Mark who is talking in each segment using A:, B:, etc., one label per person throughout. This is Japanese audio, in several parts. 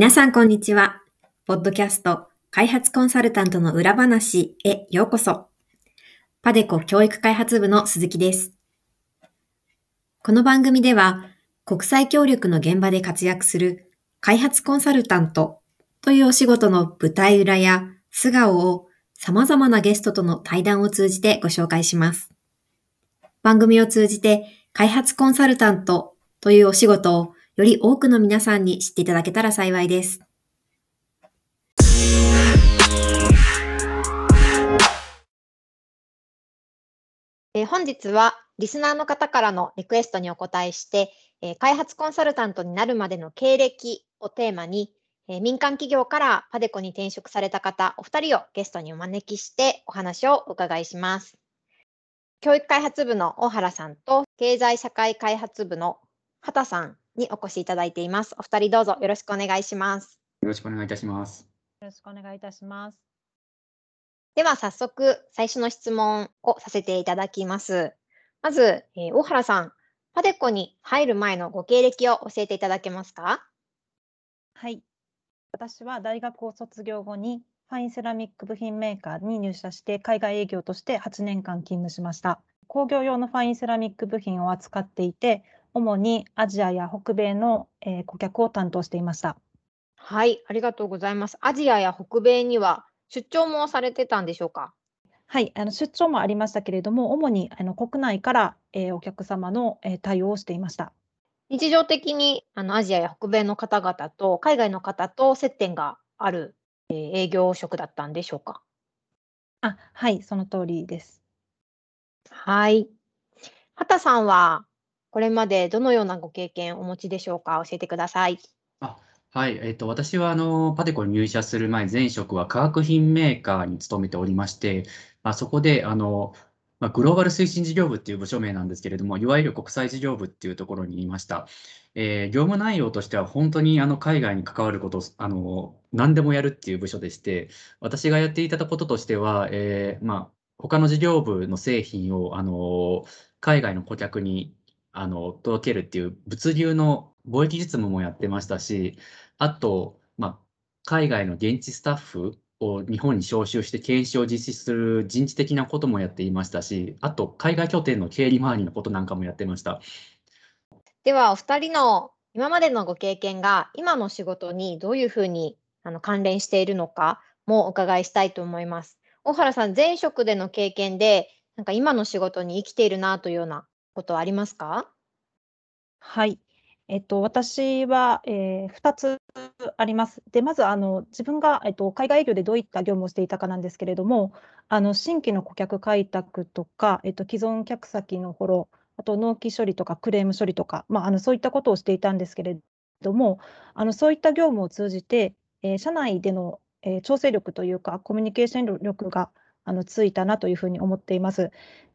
A: 皆さんこんにちは。ポッドキャスト開発コンサルタントの裏話へようこそ。パデコ教育開発部の鈴木です。この番組では、国際協力の現場で活躍する開発コンサルタントというお仕事の舞台裏や素顔を様々なゲストとの対談を通じてご紹介します。番組を通じて開発コンサルタントというお仕事をより多くの皆さんに知っていただけたら幸いです。え、本日はリスナーの方からのリクエストにお答えして、え、開発コンサルタントになるまでの経歴をテーマに、え、民間企業からパデコに転職された方お二人をゲストにお招きしてお話をお伺いします。教育開発部の大原さんと経済社会開発部の畑さんにお越しいただいています。お二人どうぞよろしくお願いします。
B: よろしくお願いいたします。
C: よろしくお願いいたします。
A: では早速、最初の質問をさせていただきます。まず、えー、大原さん、パデコに入る前のご経歴を教えていただけますか？
C: はい。私は大学を卒業後にファインセラミック部品メーカーに入社して海外営業として8年間勤務しました。工業用のファインセラミック部品を扱っていて、主にアジアや北米の、えー、顧客を担当していました。
A: はい、ありがとうございます。アジアや北米には出張もされてたんでしょうか？
C: はい、あの出張もありましたけれども、主にあの国内から、えー、お客様の、えー、対応をしていました。
A: 日常的にあのアジアや北米の方々と海外の方と接点がある、えー、営業職だったんでしょうか？
C: あはい、その通りです。
A: はい。畑さんはこれまでどのようなご経験をお持ちでしょうか？教えてください。
B: あはい、えっと、私はあのパテコに入社する前、前職は化学品メーカーに勤めておりまして、まあ、そこであの、まあ、グローバル推進事業部っていう部署名なんですけれども、いわゆる国際事業部っていうところにいました。えー、業務内容としては本当にあの海外に関わることをあの何でもやるっていう部署でして、私がやっていたこととしては、えー、まあ、他の事業部の製品をあの海外の顧客にあの届けるっていう物流の貿易実務もやってましたし、あと、まあ、海外の現地スタッフを日本に招集して研修を実施する人事的なこともやっていましたし、あと海外拠点の経理周りのことなんかもやってました。
A: では、お二人の今までのご経験が今の仕事にどういうふうにあの関連しているのかもお伺いしたいと思います。大原さん、前職での経験で、なんか今の仕事に生きているなというようなことはありますか？
C: はい。えっと、私は、えー、2つあります。で、まずあの自分が、えっと、海外営業でどういった業務をしていたかなんですけれども、あの新規の顧客開拓とか、えっと、既存客先のフォロー、あと納期処理とかクレーム処理とか、まあ、あのそういったことをしていたんですけれども、あのそういった業務を通じて、えー、社内での、えー、調整力というか、コミュニケーション力があのついたなというふうに思っています。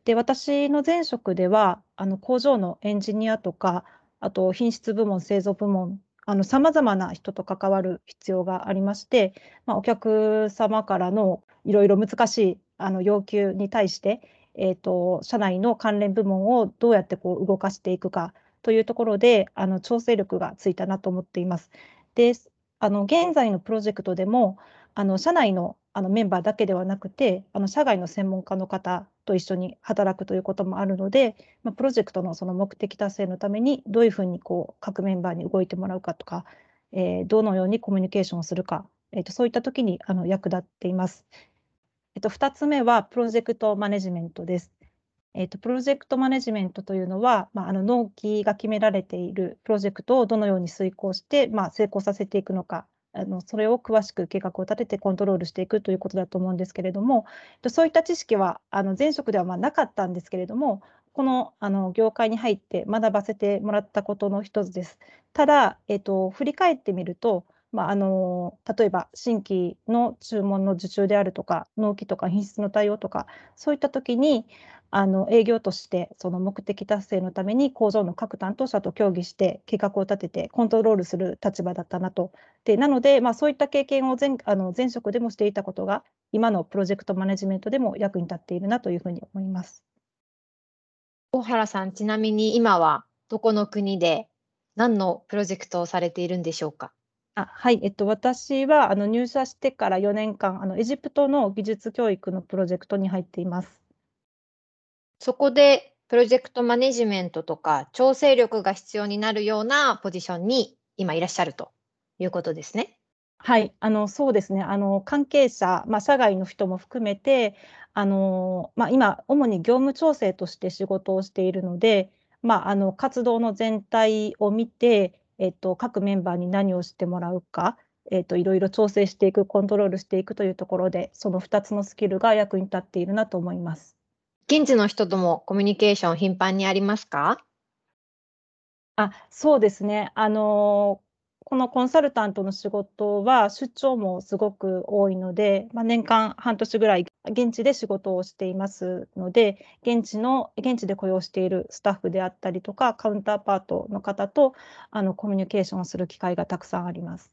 C: で、私の前職では、あの工場のエンジニアとか、あと品質部門、製造部門、さまざまな人と関わる必要がありまして、まあ、お客様からのいろいろ難しいあの要求に対して、えーと、社内の関連部門をどうやってこう動かしていくかというところであの調整力がついたなと思っています。であの現在のプロジェクトでもあの社内のあのメンバーだけではなくて、あの社外の専門家の方と一緒に働くということもあるので、まあ、プロジェクトのその目的達成のためにどういうふうにこう各メンバーに動いてもらうかとか、えー、どのようにコミュニケーションをするか、えー、とそういった時にあの役立っています。えー、と2つ目はプロジェクトマネジメントです。えー、とプロジェクトマネジメントというのは、まあ、あの納期が決められているプロジェクトをどのように遂行して、まあ、成功させていくのかあのそれを詳しく計画を立ててコントロールしていくということだと思うんですけれども、そういった知識はあの前職ではまなかったんですけれども、このあの業界に入って学ばせてもらったことの一つです。ただ、えっと、振り返ってみると、まあ、あの例えば新規の注文の受注であるとか納期とか品質の対応とかそういった時にあの営業としてその目的達成のために工場の各担当者と協議して計画を立ててコントロールする立場だったなと。でなので、まあ、そういった経験を前あの前職でもしていたことが今のプロジェクトマネジメントでも役に立っているなというふうに思います。
A: 大原さん、ちなみに今はどこの国で何のプロジェクトをされているんでしょうか？
C: あはい、えっと、私はあの入社してから4年間あの、エジプトの技術教育のプロジェクトに入っています。
A: そこでプロジェクトマネジメントとか調整力が必要になるようなポジションに今いらっしゃるということですね。
C: はい、あのそうですね、あの関係者、まあ、社外の人も含めて、あのまあ、今、主に業務調整として仕事をしているので、まあ、あの活動の全体を見て、えっと、各メンバーに何をしてもらうか、えっと、いろいろ調整していく、コントロールしていくというところで、その2つのスキルが役に立っているなと思います。
A: 現地の人ともコミュニケーション頻繁にありますか？
C: あそうですね。あのこのコンサルタントの仕事は出張もすごく多いので、まあ、年間半年ぐらい現地で仕事をしていますので、現地の、現地で雇用しているスタッフであったりとか、カウンターパートの方とあのコミュニケーションをする機会がたくさんあります。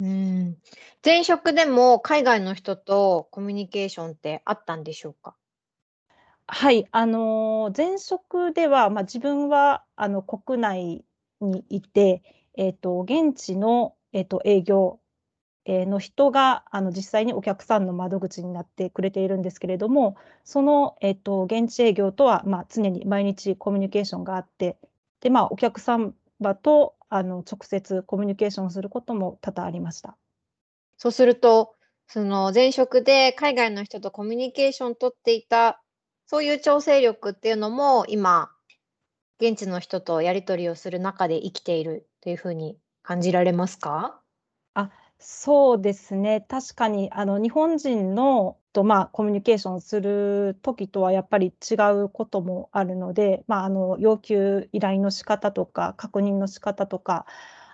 A: うん。前職でも海外の人とコミュニケーションってあったんでしょうか？
C: はい、あの前職では、まあ、自分はあの国内にいて、えっと、現地の、えっと、営業の人があの実際にお客さんの窓口になってくれているんですけれども、その、えっと、現地営業とは、まあ、常に毎日コミュニケーションがあって、でまあ、お客様とあの直接コミュニケーションすることも多々ありました。
A: そうすると、その前職で海外の人とコミュニケーションを取っていた、そういう調整力っていうのも今、現地の人とやり取りをする中で生きているというふうに感じられますか？
C: あそうですね確かにあの日本人のと、まあ、コミュニケーションする時とはやっぱり違うこともあるので、まあ、あの要求依頼の仕方とか確認の仕方とか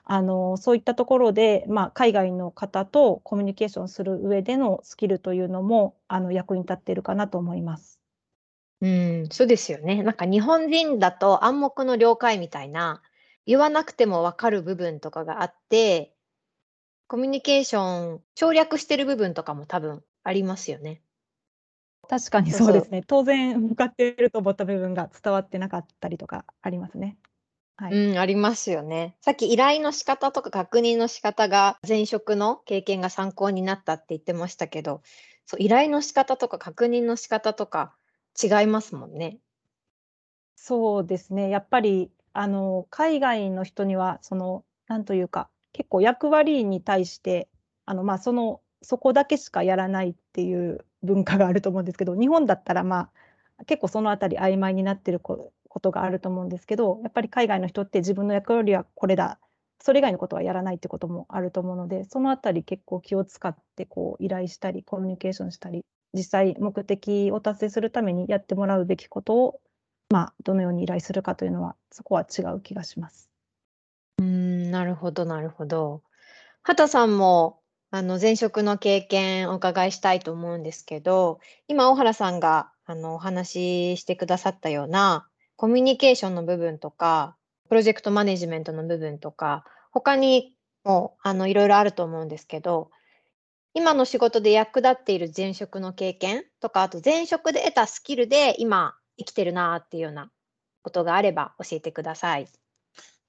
C: あのそういったところで、まあ、海外の方とコミュニケーションする上でのスキルというのもあの役に立っているかなと思います。
A: うん、そうですよね。なんか日本人だと暗黙の了解みたいな、言わなくても分かる部分とかがあって、コミュニケーション省略してる部分とかも多分ありますよね。
C: 確かにそうですね。当然向かっていると思った部分が伝わってなかったりとかありますね。
A: はい。うん、ありますよね。さっき依頼の仕方とか確認の仕方が前職の経験が参考になったって言ってましたけど、そう依頼の仕方とか確認の仕方とか違いますもんね。
C: そうですね。やっぱり、あの、海外の人には、その、なんというか、結構役割に対して、あの、まあ、その、そこだけしかやらないっていう文化があると思うんですけど、日本だったら、まあ、結構そのあたり曖昧になってることがあると思うんですけど、やっぱり海外の人って自分の役割はこれだ、それ以外のことはやらないってこともあると思うので、そのあたり結構気を使ってこう依頼したり、コミュニケーションしたり実際目的を達成するためにやってもらうべきことを、まあ、どのように依頼するかというのは、そこは違う気がします。
A: うん、なるほど、なるほど。畑さんもあの前職の経験お伺いしたいと思うんですけど、今、小原さんがあのお話ししてくださったようなコミュニケーションの部分とか、プロジェクトマネジメントの部分とか、他にもあのいろいろあると思うんですけど、今の仕事で役立っている前職の経験とか、あと前職で得たスキルで今生きてるなっていうようなことがあれば教えてください。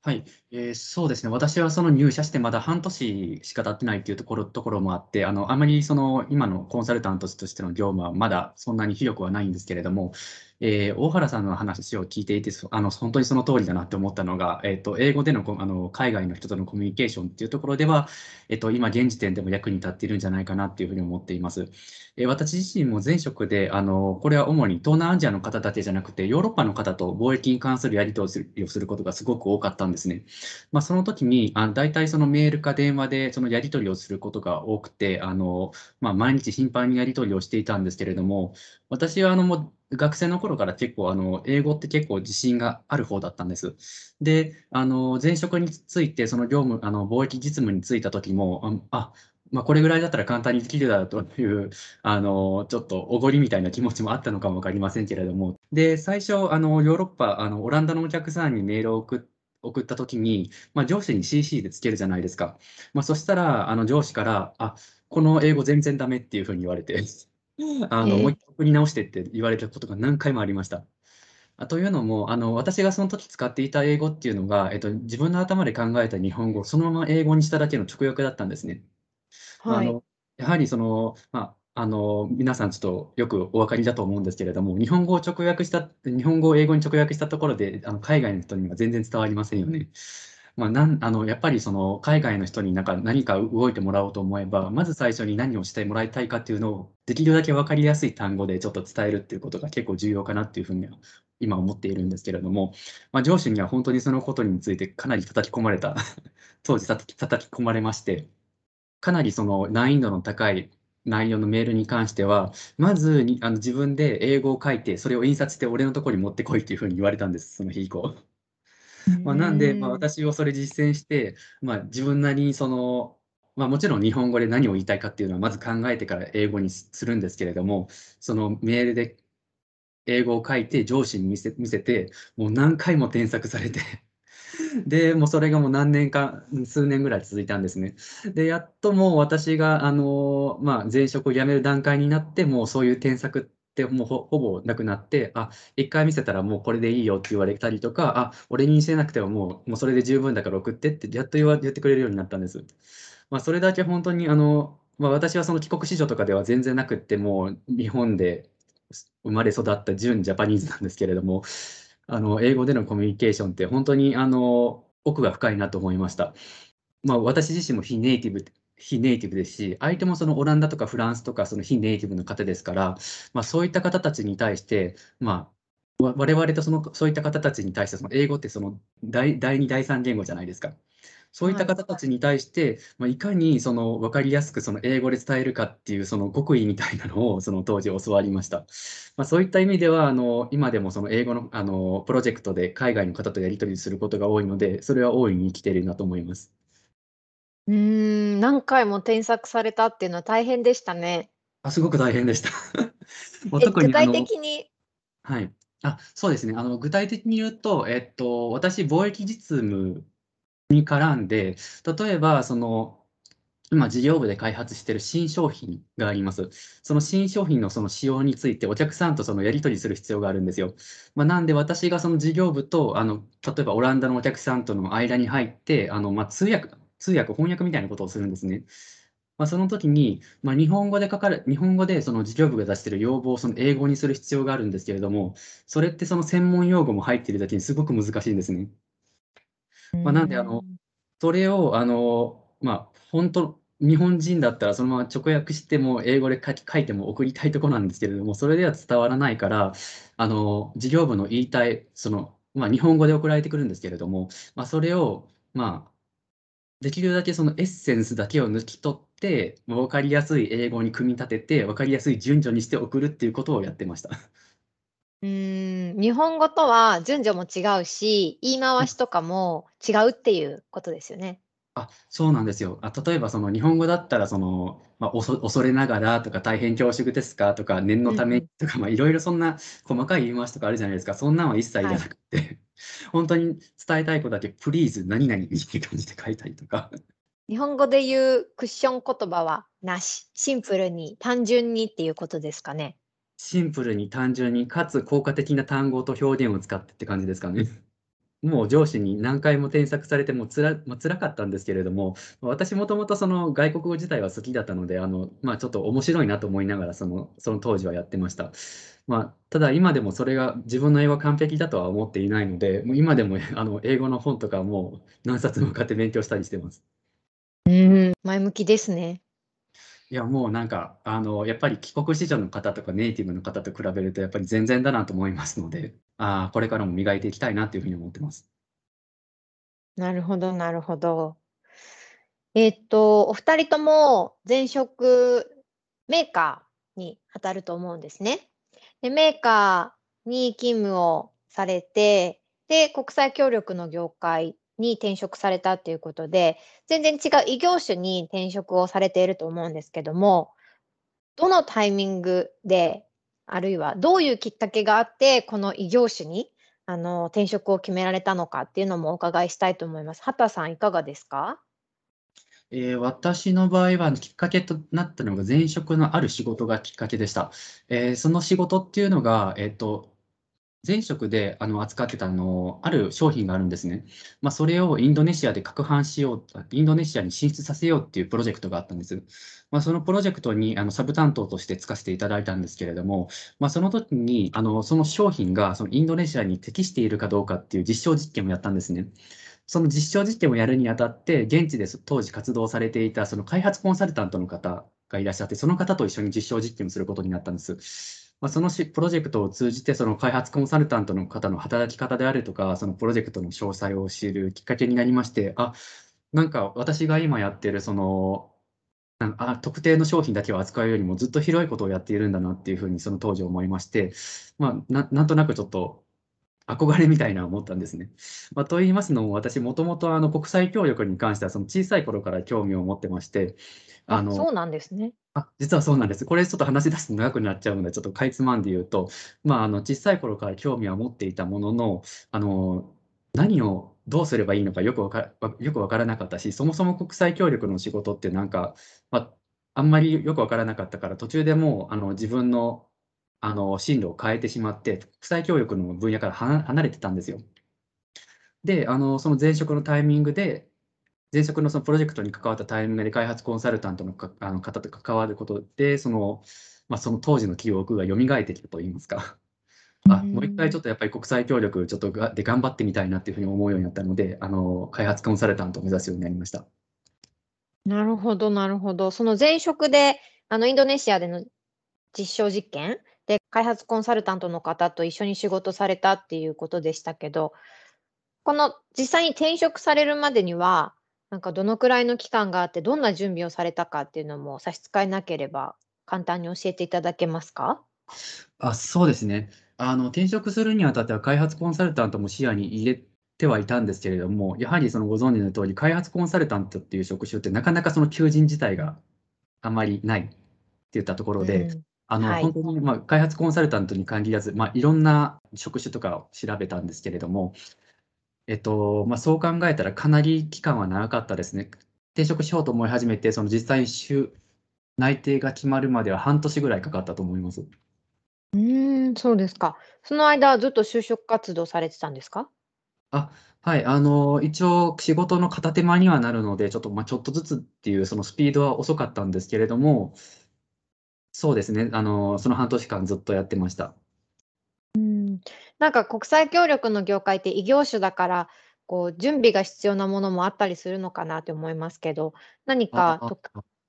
B: はい、えー、そうですね。私はその入社してまだ半年しか経ってないっていうところところもあって、あの、あまりその今のコンサルタントとしての業務はまだそんなに広くはないんですけれども、えー、大原さんの話を聞いていて、あの、本当にその通りだなって思ったのが、え、ー、と、英語でのあの海外の人とのコミュニケーションっていうところでは、えっ、と、今現時点でも役に立っているんじゃないかなっていうふうに思っています。え私自身も前職で、あの、これは主に東南アジアの方だけじゃなくて、ヨーロッパの方と貿易に関するやり取りをすることがすごく多かったんですね。まあ、その時に、あ大体そのメールか電話でそのやり取りをすることが多くて、あの、まあ、毎日頻繁にやり取りをしていたんですけれども、私はあの、も学生の頃から結構あの英語って結構自信がある方だったんです。で、あの前職についてその業務、あの貿易実務に就いた時も、あ、まあ、これぐらいだったら簡単にできるだろうという、あのちょっとおごりみたいな気持ちもあったのかも分かりませんけれども、で、最初、あのヨーロッパ、あのオランダのお客さんにメールを送って、送ったときに、まあ、上司に CC でつけるじゃないですか。まあ、そしたら、あの上司から、あ、この英語全然ダメっていうふうに言われて、あの、もう一回送り直してって言われたことが何回もありました。あというのも、あの、私がその時使っていた英語っていうのが、えっと、自分の頭で考えた日本語をそのまま英語にしただけの直訳だったんですね。あ
C: はい。
B: の、やはりその、まあ、あの、皆さんちょっとよくお分かりだと思うんですけれども、日本語を直訳した日本語を英語に直訳したところで、あの、海外の人には全然伝わりませんよね。まあ、なんあのやっぱりその海外の人になんか何か動いてもらおうと思えば、まず最初に何をしてもらいたいかっていうのを、できるだけ分かりやすい単語でちょっと伝えるっていうことが結構重要かなっていうふうには今思っているんですけれども、まあ、上司には本当にそのことについてかなり叩き込まれた 当時叩き叩き込まれまして、かなりその難易度の高い内容のメールに関しては、まずにあの自分で英語を書いて、それを印刷して俺のところに持ってこいっていうふうに言われたんです、その日以降。まあ、なんで、まあ、私をそれ実践して、まあ、自分なりにその、まあ、もちろん日本語で何を言いたいかっていうのはまず考えてから英語にするんですけれども、そのメールで英語を書いて上司に見せ見せて、もう何回も添削されて で、もうそれがもう何年か、数年ぐらい続いたんですね。で、やっともう私が、あの、まあ、前職を辞める段階になって、もうそういう添削ってもうほほぼなくなって、あ、一回見せたらもうこれでいいよって言われたりとか、あ、俺に見せなくてももうもうそれで十分だから送ってってやっと言わ言ってくれるようになったんです。まあ、それだけ本当にあの、まあ、私はその帰国子女とかでは全然なくって、もう日本で生まれ育った純ジャパニーズなんですけれども、あの、英語でのコミュニケーションって本当にあの、奥が深いなと思いました。まあ、私自身も非ネイティブ非ネイティブですし、相手もそのオランダとかフランスとかその非ネイティブの方ですから、まあ、そういった方たちに対して、まあ、我々とそのそういった方たちに対してその英語ってその第第2、第3言語じゃないですか。そういった方たちに対して、まあ、いかにその分かりやすくその英語で伝えるかっていうその極意みたいなのをその当時教わりました。まあ、そういった意味ではあの今でもその英語のあのプロジェクトで海外の方とやり取りすることが多いので、それは大いに生きているなと思います。
D: うーん、何回も添削されたっていうのは大変でしたね。
B: あ、すごく大変でした。もう
D: え、
B: 特に
D: 具体的に？
B: はい。あ、そうですね。あの、具体的に言うと、えっと、私、貿易実務に絡んで、例えば、その、今、事業部で開発している新商品があります。その新商品のその仕様について、お客さんとそのやり取りする必要があるんですよ。まあ、なんで、私がその事業部と、あの、例えばオランダのお客さんとの間に入って、あの、まあ、通訳通訳、翻訳みたいなことをするんですね。まあ、その時に、まあ、日本語で書かれ、日本語でその事業部が出している要望をその英語にする必要があるんですけれども、それってその専門用語も入っているだけにすごく難しいんですね。まあ、なんで、あの、それを、あの、まあ、本当、日本人だったらそのまま直訳しても英語で書き書いても送りたいところなんですけれども、それでは伝わらないから、あの、事業部の言いたい、その、まあ、日本語で送られてくるんですけれども、まあ、それを、まあ、できるだけそのエッセンスだけを抜き取って、分かりやすい英語に組み立てて、分かりやすい順序にして送るっていうことをやってました。
D: うん、日本語とは順序も違うし、言い回しとかも違うっていうことですよね。
B: あ、そうなんですよ。あ、例えばその日本語だったらその、まあ、おそ恐れながらとか大変恐縮ですかとか念のためとか、まあ、いろいろそんな細かい言い回しとかあるじゃないですか。そんなんは一切いらなくて、本当に伝えたいことだけ、プリーズ何々みたいな感じで書いたりとか。
D: 日本語で言うクッション言葉はなし。シンプルに単純にっていうことですかね。
B: シンプルに単純に、かつ効果的な単語と表現を使ってって感じですかね。もう上司に何回も添削されてもつら、まあ、辛かったんですけれども、私もともとその外国語自体は好きだったので、あの、まあ、ちょっと面白いなと思いながら、その、その当時はやってました。まあ、ただ今でもそれが自分の英語は完璧だとは思っていないので、もう今でも あの英語の本とかもう何冊も買って勉強したりしてます。
D: うん、前向きですね。
B: いや、もうなんか、あの、やっぱり帰国子女の方とかネイティブの方と比べると、やっぱり全然だなと思いますので、ああ、これからも磨いていきたいなっていうふうに思ってます。
D: なるほど、なるほど。えっと、お二人とも前職メーカーに当たると思うんですね。
A: で、メーカーに勤務をされて、で、国際協力の業界に転職されたっていうことで、全然違う異業種に転職をされていると思うんですけども、どのタイミングで、あるいはどういうきっかけがあって、この異業種にあの転職を決められたのかっていうのもお伺いしたいと思います。畑さん、いかがですか？
B: えー、私の場合はきっかけとなったのが前職のある仕事がきっかけでした。えー、その仕事っていうのが、えっ、ー、と、前職であの扱ってたのある商品があるんですね。まあ、それをインドネシアで拡販しよう、インドネシアに進出させようっていうプロジェクトがあったんです。まあ、そのプロジェクトにあのサブ担当としてつかせていただいたんですけれども、まあ、その時にあのその商品がそのインドネシアに適しているかどうかっていう実証実験をやったんですね。その実証実験をやるにあたって、現地で当時活動されていたその開発コンサルタントの方がいらっしゃって、その方と一緒に実証実験をすることになったんです。まあ、そのしプロジェクトを通じて、その開発コンサルタントの方の働き方であるとか、そのプロジェクトの詳細を知るきっかけになりまして、あ、なんか私が今やってるそのあ特定の商品だけを扱うよりもずっと広いことをやっているんだなっていうふうにその当時思いまして、まあ、なんとなくちょっと憧れみたいな思ったんですね。まあ、と言いますのも、私、もともとあの国際協力に関しては、その小さい頃から興味を持ってまして、
A: あのそうなんですね。
B: あ実はそうなんです。これちょっと話し出すと長くなっちゃうので、ちょっとかいつまんで言うと、まあ、あの小さい頃から興味は持っていたものの、あの何をどうすればいいのかよくわかよくわからなかったし、そもそも国際協力の仕事ってなんか、まあ、あんまりよくわからなかったから、途中でもうあの自分のあの、進路を変えてしまって、国際教育の分野から離れてたんですよ。で、あの、その前職のタイミングで、前職のそのプロジェクトに関わったタイミングで開発コンサルタントのかあの方と関わることで、その、まあ、その当時の記憶が蘇ってきたといいますか。あ、もう一回ちょっとやっぱり国際協力ちょっとがで頑張ってみたいなっていうふうに思うようになったので、あの、開発コンサルタントを目指すようになりました。
A: なるほど、なるほど。その前職で、あの、インドネシアでの実証実験で、開発コンサルタントの方と一緒に仕事されたっていうことでしたけど、この実際に転職されるまでには、なんかどのくらいの期間があって、どんな準備をされたかっていうのも差し支えなければ、簡単に教えていただけますか？
B: あ、そうですね。あの、転職するにあたっては開発コンサルタントも視野に入れてはいたんですけれども、やはりそのご存知の通り、開発コンサルタントっていう職種ってなかなかその求人自体があまりないっていったところで、うんあの、はい、本当に、まあ、開発コンサルタントに限らず、まあ、いろんな職種とかを調べたんですけれども、えっと、まあ、そう考えたらかなり期間は長かったですね。転職しようと思い始めて、その実際に内定が決まるまでは半年ぐらいかかったと思います。
A: うん、そうですか。その間、ずっと就職活動されてたんですか？
B: あ、はい、あの、一応仕事の片手間にはなるので、ちょっと、まあ、ちょっとずつっていうそのスピードは遅かったんですけれども、そうですね。あの、その半年間ずっとやってました。
A: うん。なんか国際協力の業界って異業種だから、こう準備が必要なものもあったりするのかなって思いますけど、何かと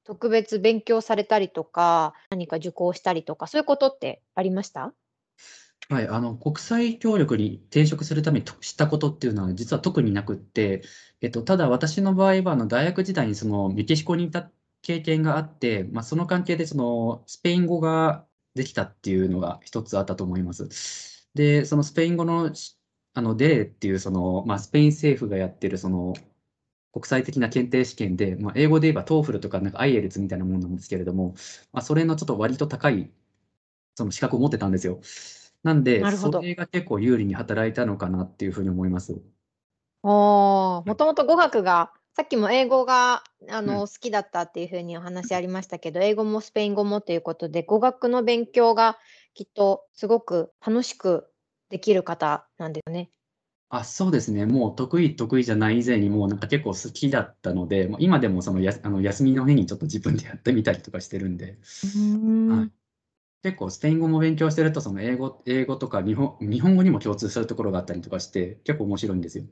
A: 特別勉強されたりとか、何か受講したりとか、そういうことってありました？
B: はい、あの、国際協力に転職するためにとしたことっていうのは実は特になくって、えっと、ただ私の場合はあの大学時代にそのメキシコにいた経験があって、まあ、その関係でそのスペイン語ができたっていうのが一つあったと思います。で、そのスペイン語のあのデレっていうその、まあ、スペイン政府がやってるその国際的な検定試験で、まあ、英語で言えば TOEFL とかなんか IELTS みたいなものなんですけれども、まあ、それのちょっと割と高いその資格を持ってたんですよ。なんで、それが結構有利に働いたのかなっていうふうに思います。
A: おもともと語学がさっきも英語があの、好きだったっていうふうにお話ありましたけど、英語もスペイン語もということで、語学の勉強がきっとすごく楽しくできる方なんですよね。
B: あ、そうですね。もう得意得意じゃない以前にもうなんか結構好きだったので、もう今でもそのやあの休みの日にちょっと自分でやってみたりとかしてるんで、はい。結構スペイン語も勉強してると、その英語英語とか日本日本語にも共通するところがあったりとかして、結構面白いんですよ。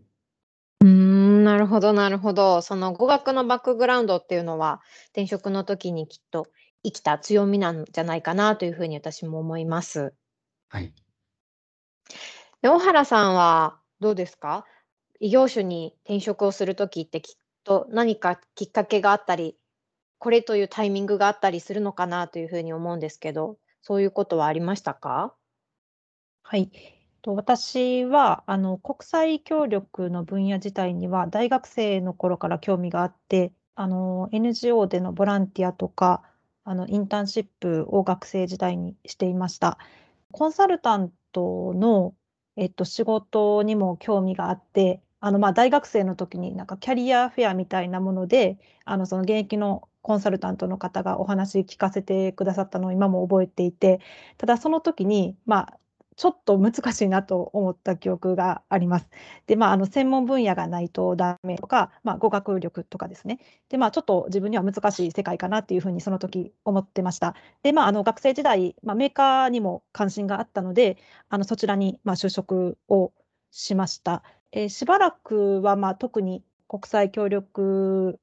A: なるほどなるほど。その語学のバックグラウンドっていうのは、転職の時にきっと生きた強みなんじゃないかなというふうに私も思います。
B: はい。
A: で、小原さんはどうですか？異業種に転職をする時ってきっと何かきっかけがあったり、これというタイミングがあったりするのかなというふうに思うんですけど、そういうことはありましたか？
C: はい。と私はあの国際協力の分野自体には大学生の頃から興味があってあの NGO でのボランティアとかあのインターンシップを学生時代にしていました。コンサルタントの、えっと、仕事にも興味があってあのまあ大学生の時になんかキャリアフェアみたいなものであのその現役のコンサルタントの方がお話聞かせてくださったのを今も覚えていてただその時にまあちょっと難しいなと思った記憶があります。で、まあ、あの専門分野がないとダメとか、まあ、語学力とかですね。で、まあ、ちょっと自分には難しい世界かなっていうふうにその時思ってました。で、まあ、あの学生時代、まあ、メーカーにも関心があったので、あのそちらにまあ就職をしました。えー、しばらくはまあ特に国際協力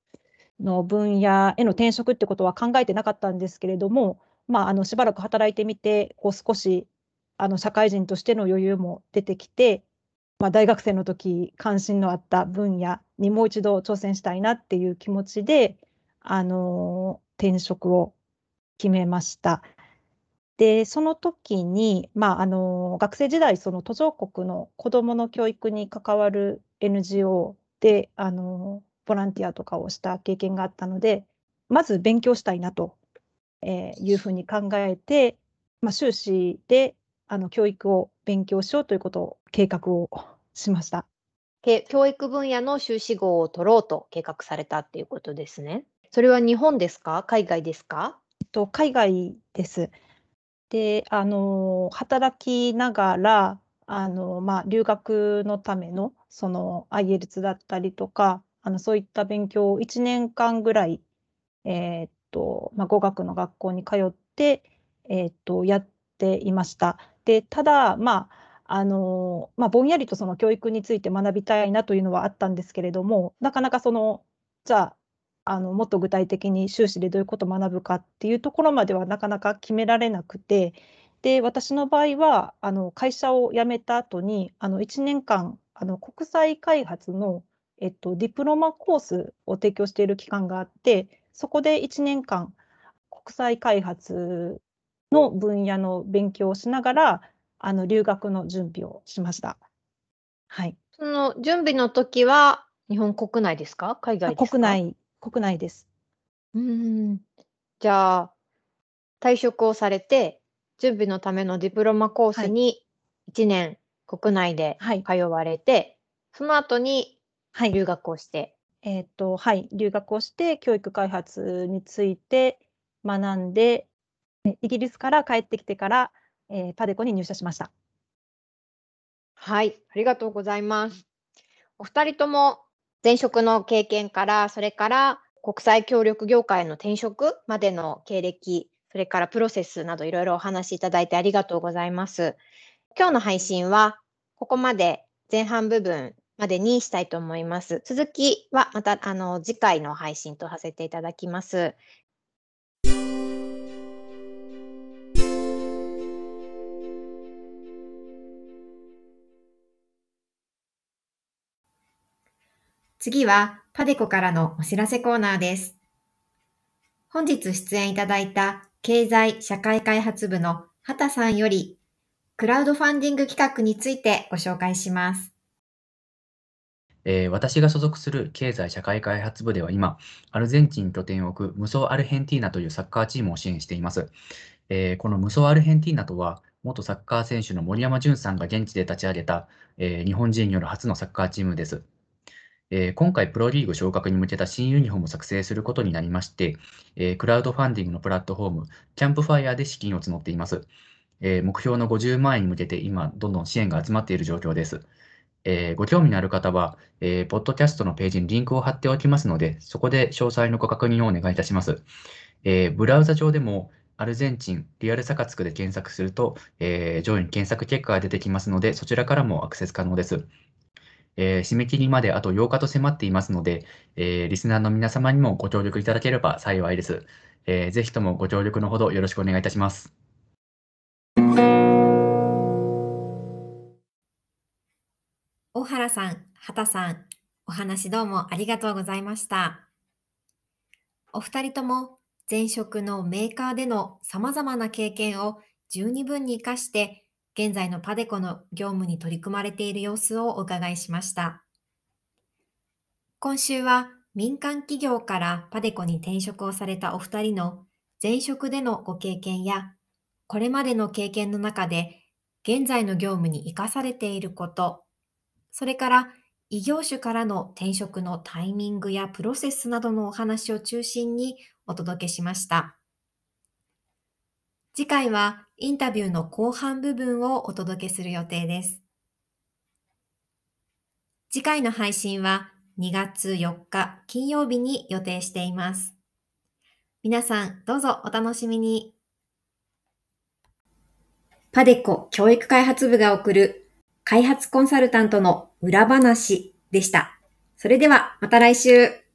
C: の分野への転職ってことは考えてなかったんですけれども、まあ、あのしばらく働いてみてこう少しあの社会人としての余裕も出てきて、まあ、大学生の時関心のあった分野にもう一度挑戦したいなっていう気持ちで、あの転職を決めました。でその時に、まあ、あの学生時代その途上国の子どもの教育に関わる NGO であのボランティアとかをした経験があったのでまず勉強したいなと、え、いうふうに考えて、まあ、修士であの教育を勉強しようということを計画をしました。
D: 教育分野の修士号を取ろうと計画されたっていうことですね。それは日本ですか？海外ですか？
C: と海外です。で、あの働きながらあの、まあ、留学のためのその IELTS だったりとかあのそういった勉強を1年間ぐらい、えー、っとまあ、語学の学校に通って、えー、っとやっていました。でただ、まああのまあ、ぼんやりとその教育について学びたいなというのはあったんですけれどもなかなかそのじゃああのもっと具体的に修士でどういうことを学ぶかっていうところまではなかなか決められなくてで私の場合はあの会社を辞めた後にあの1年間あの国際開発の、えっと、ディプロマコースを提供している期間があってそこで1年間国際開発の分野の勉強をしながら、あの留学の準備をしました。はい。
D: その準備の時は日本国内ですか？海外です
C: か？国内、国内です。
D: うん。じゃあ、退職をされて、準備のためのディプロマコースに1年国内で通われて、はい、その後に留学をして。
C: はい、えっ、ー、と、はい、留学をして、教育開発について学んで、イギリスから帰ってきてから、えー、パデコに入社しました。
D: はい、ありがとうございます。お二人とも前職の経験から、それから国際協力業界の転職までの経歴、それからプロセスなどいろいろお話しいただいてありがとうございます。今日の配信はここまで前半部分までにしたいと思います。続きはまたあの次回の配信とさせていただきます。
A: 次はパデコからのお知らせコーナーです。本日出演いただいた経済社会開発部の畑さんよりクラウドファンディング企画についてご紹介します。
B: えー、私が所属する経済社会開発部では今、アルゼンチン拠点を置く無双アルヘンティーナというサッカーチームを支援しています。えー、この無双アルヘンティーナとは、元サッカー選手の森山淳さんが現地で立ち上げた、えー、日本人による初のサッカーチームです。えー、今回、プロリーグ昇格に向けた新ユニフォームを作成することになりまして、えー、クラウドファンディングのプラットフォーム、キャンプファイヤーで資金を募っています。えー、目標の50万円に向けて今、どんどん支援が集まっている状況です。えご興味のある方は、えポッドキャストのページにリンクを貼っておきますので、そこで詳細のご確認をお願いいたします。えブラウザ上でも、アルゼンチン、リアルサカツクで検索すると、え上位に検索結果が出てきますので、そちらからもアクセス可能です。えー、締め切りまであと8日と迫っていますので、えー、リスナーの皆様にもご協力いただければ幸いです。えー、ぜひともご協力のほどよろしくお願いいたします。
A: 大原さん、畑さん、お話どうもありがとうございました。お二人とも前職のメーカーでの様々な経験を十二分に活かして現在のパデコの業務に取り組まれている様子をお伺いしました。今週は民間企業からパデコに転職をされたお二人の前職でのご経験や、これまでの経験の中で現在の業務に活かされていること、それから異業種からの転職のタイミングやプロセスなどのお話を中心にお届けしました。次回はインタビューの後半部分をお届けする予定です。次回の配信は2月4日金曜日に予定しています。皆さんどうぞお楽しみに。パデコ教育開発部が送る開発コンサルタントの裏話でした。それではまた来週。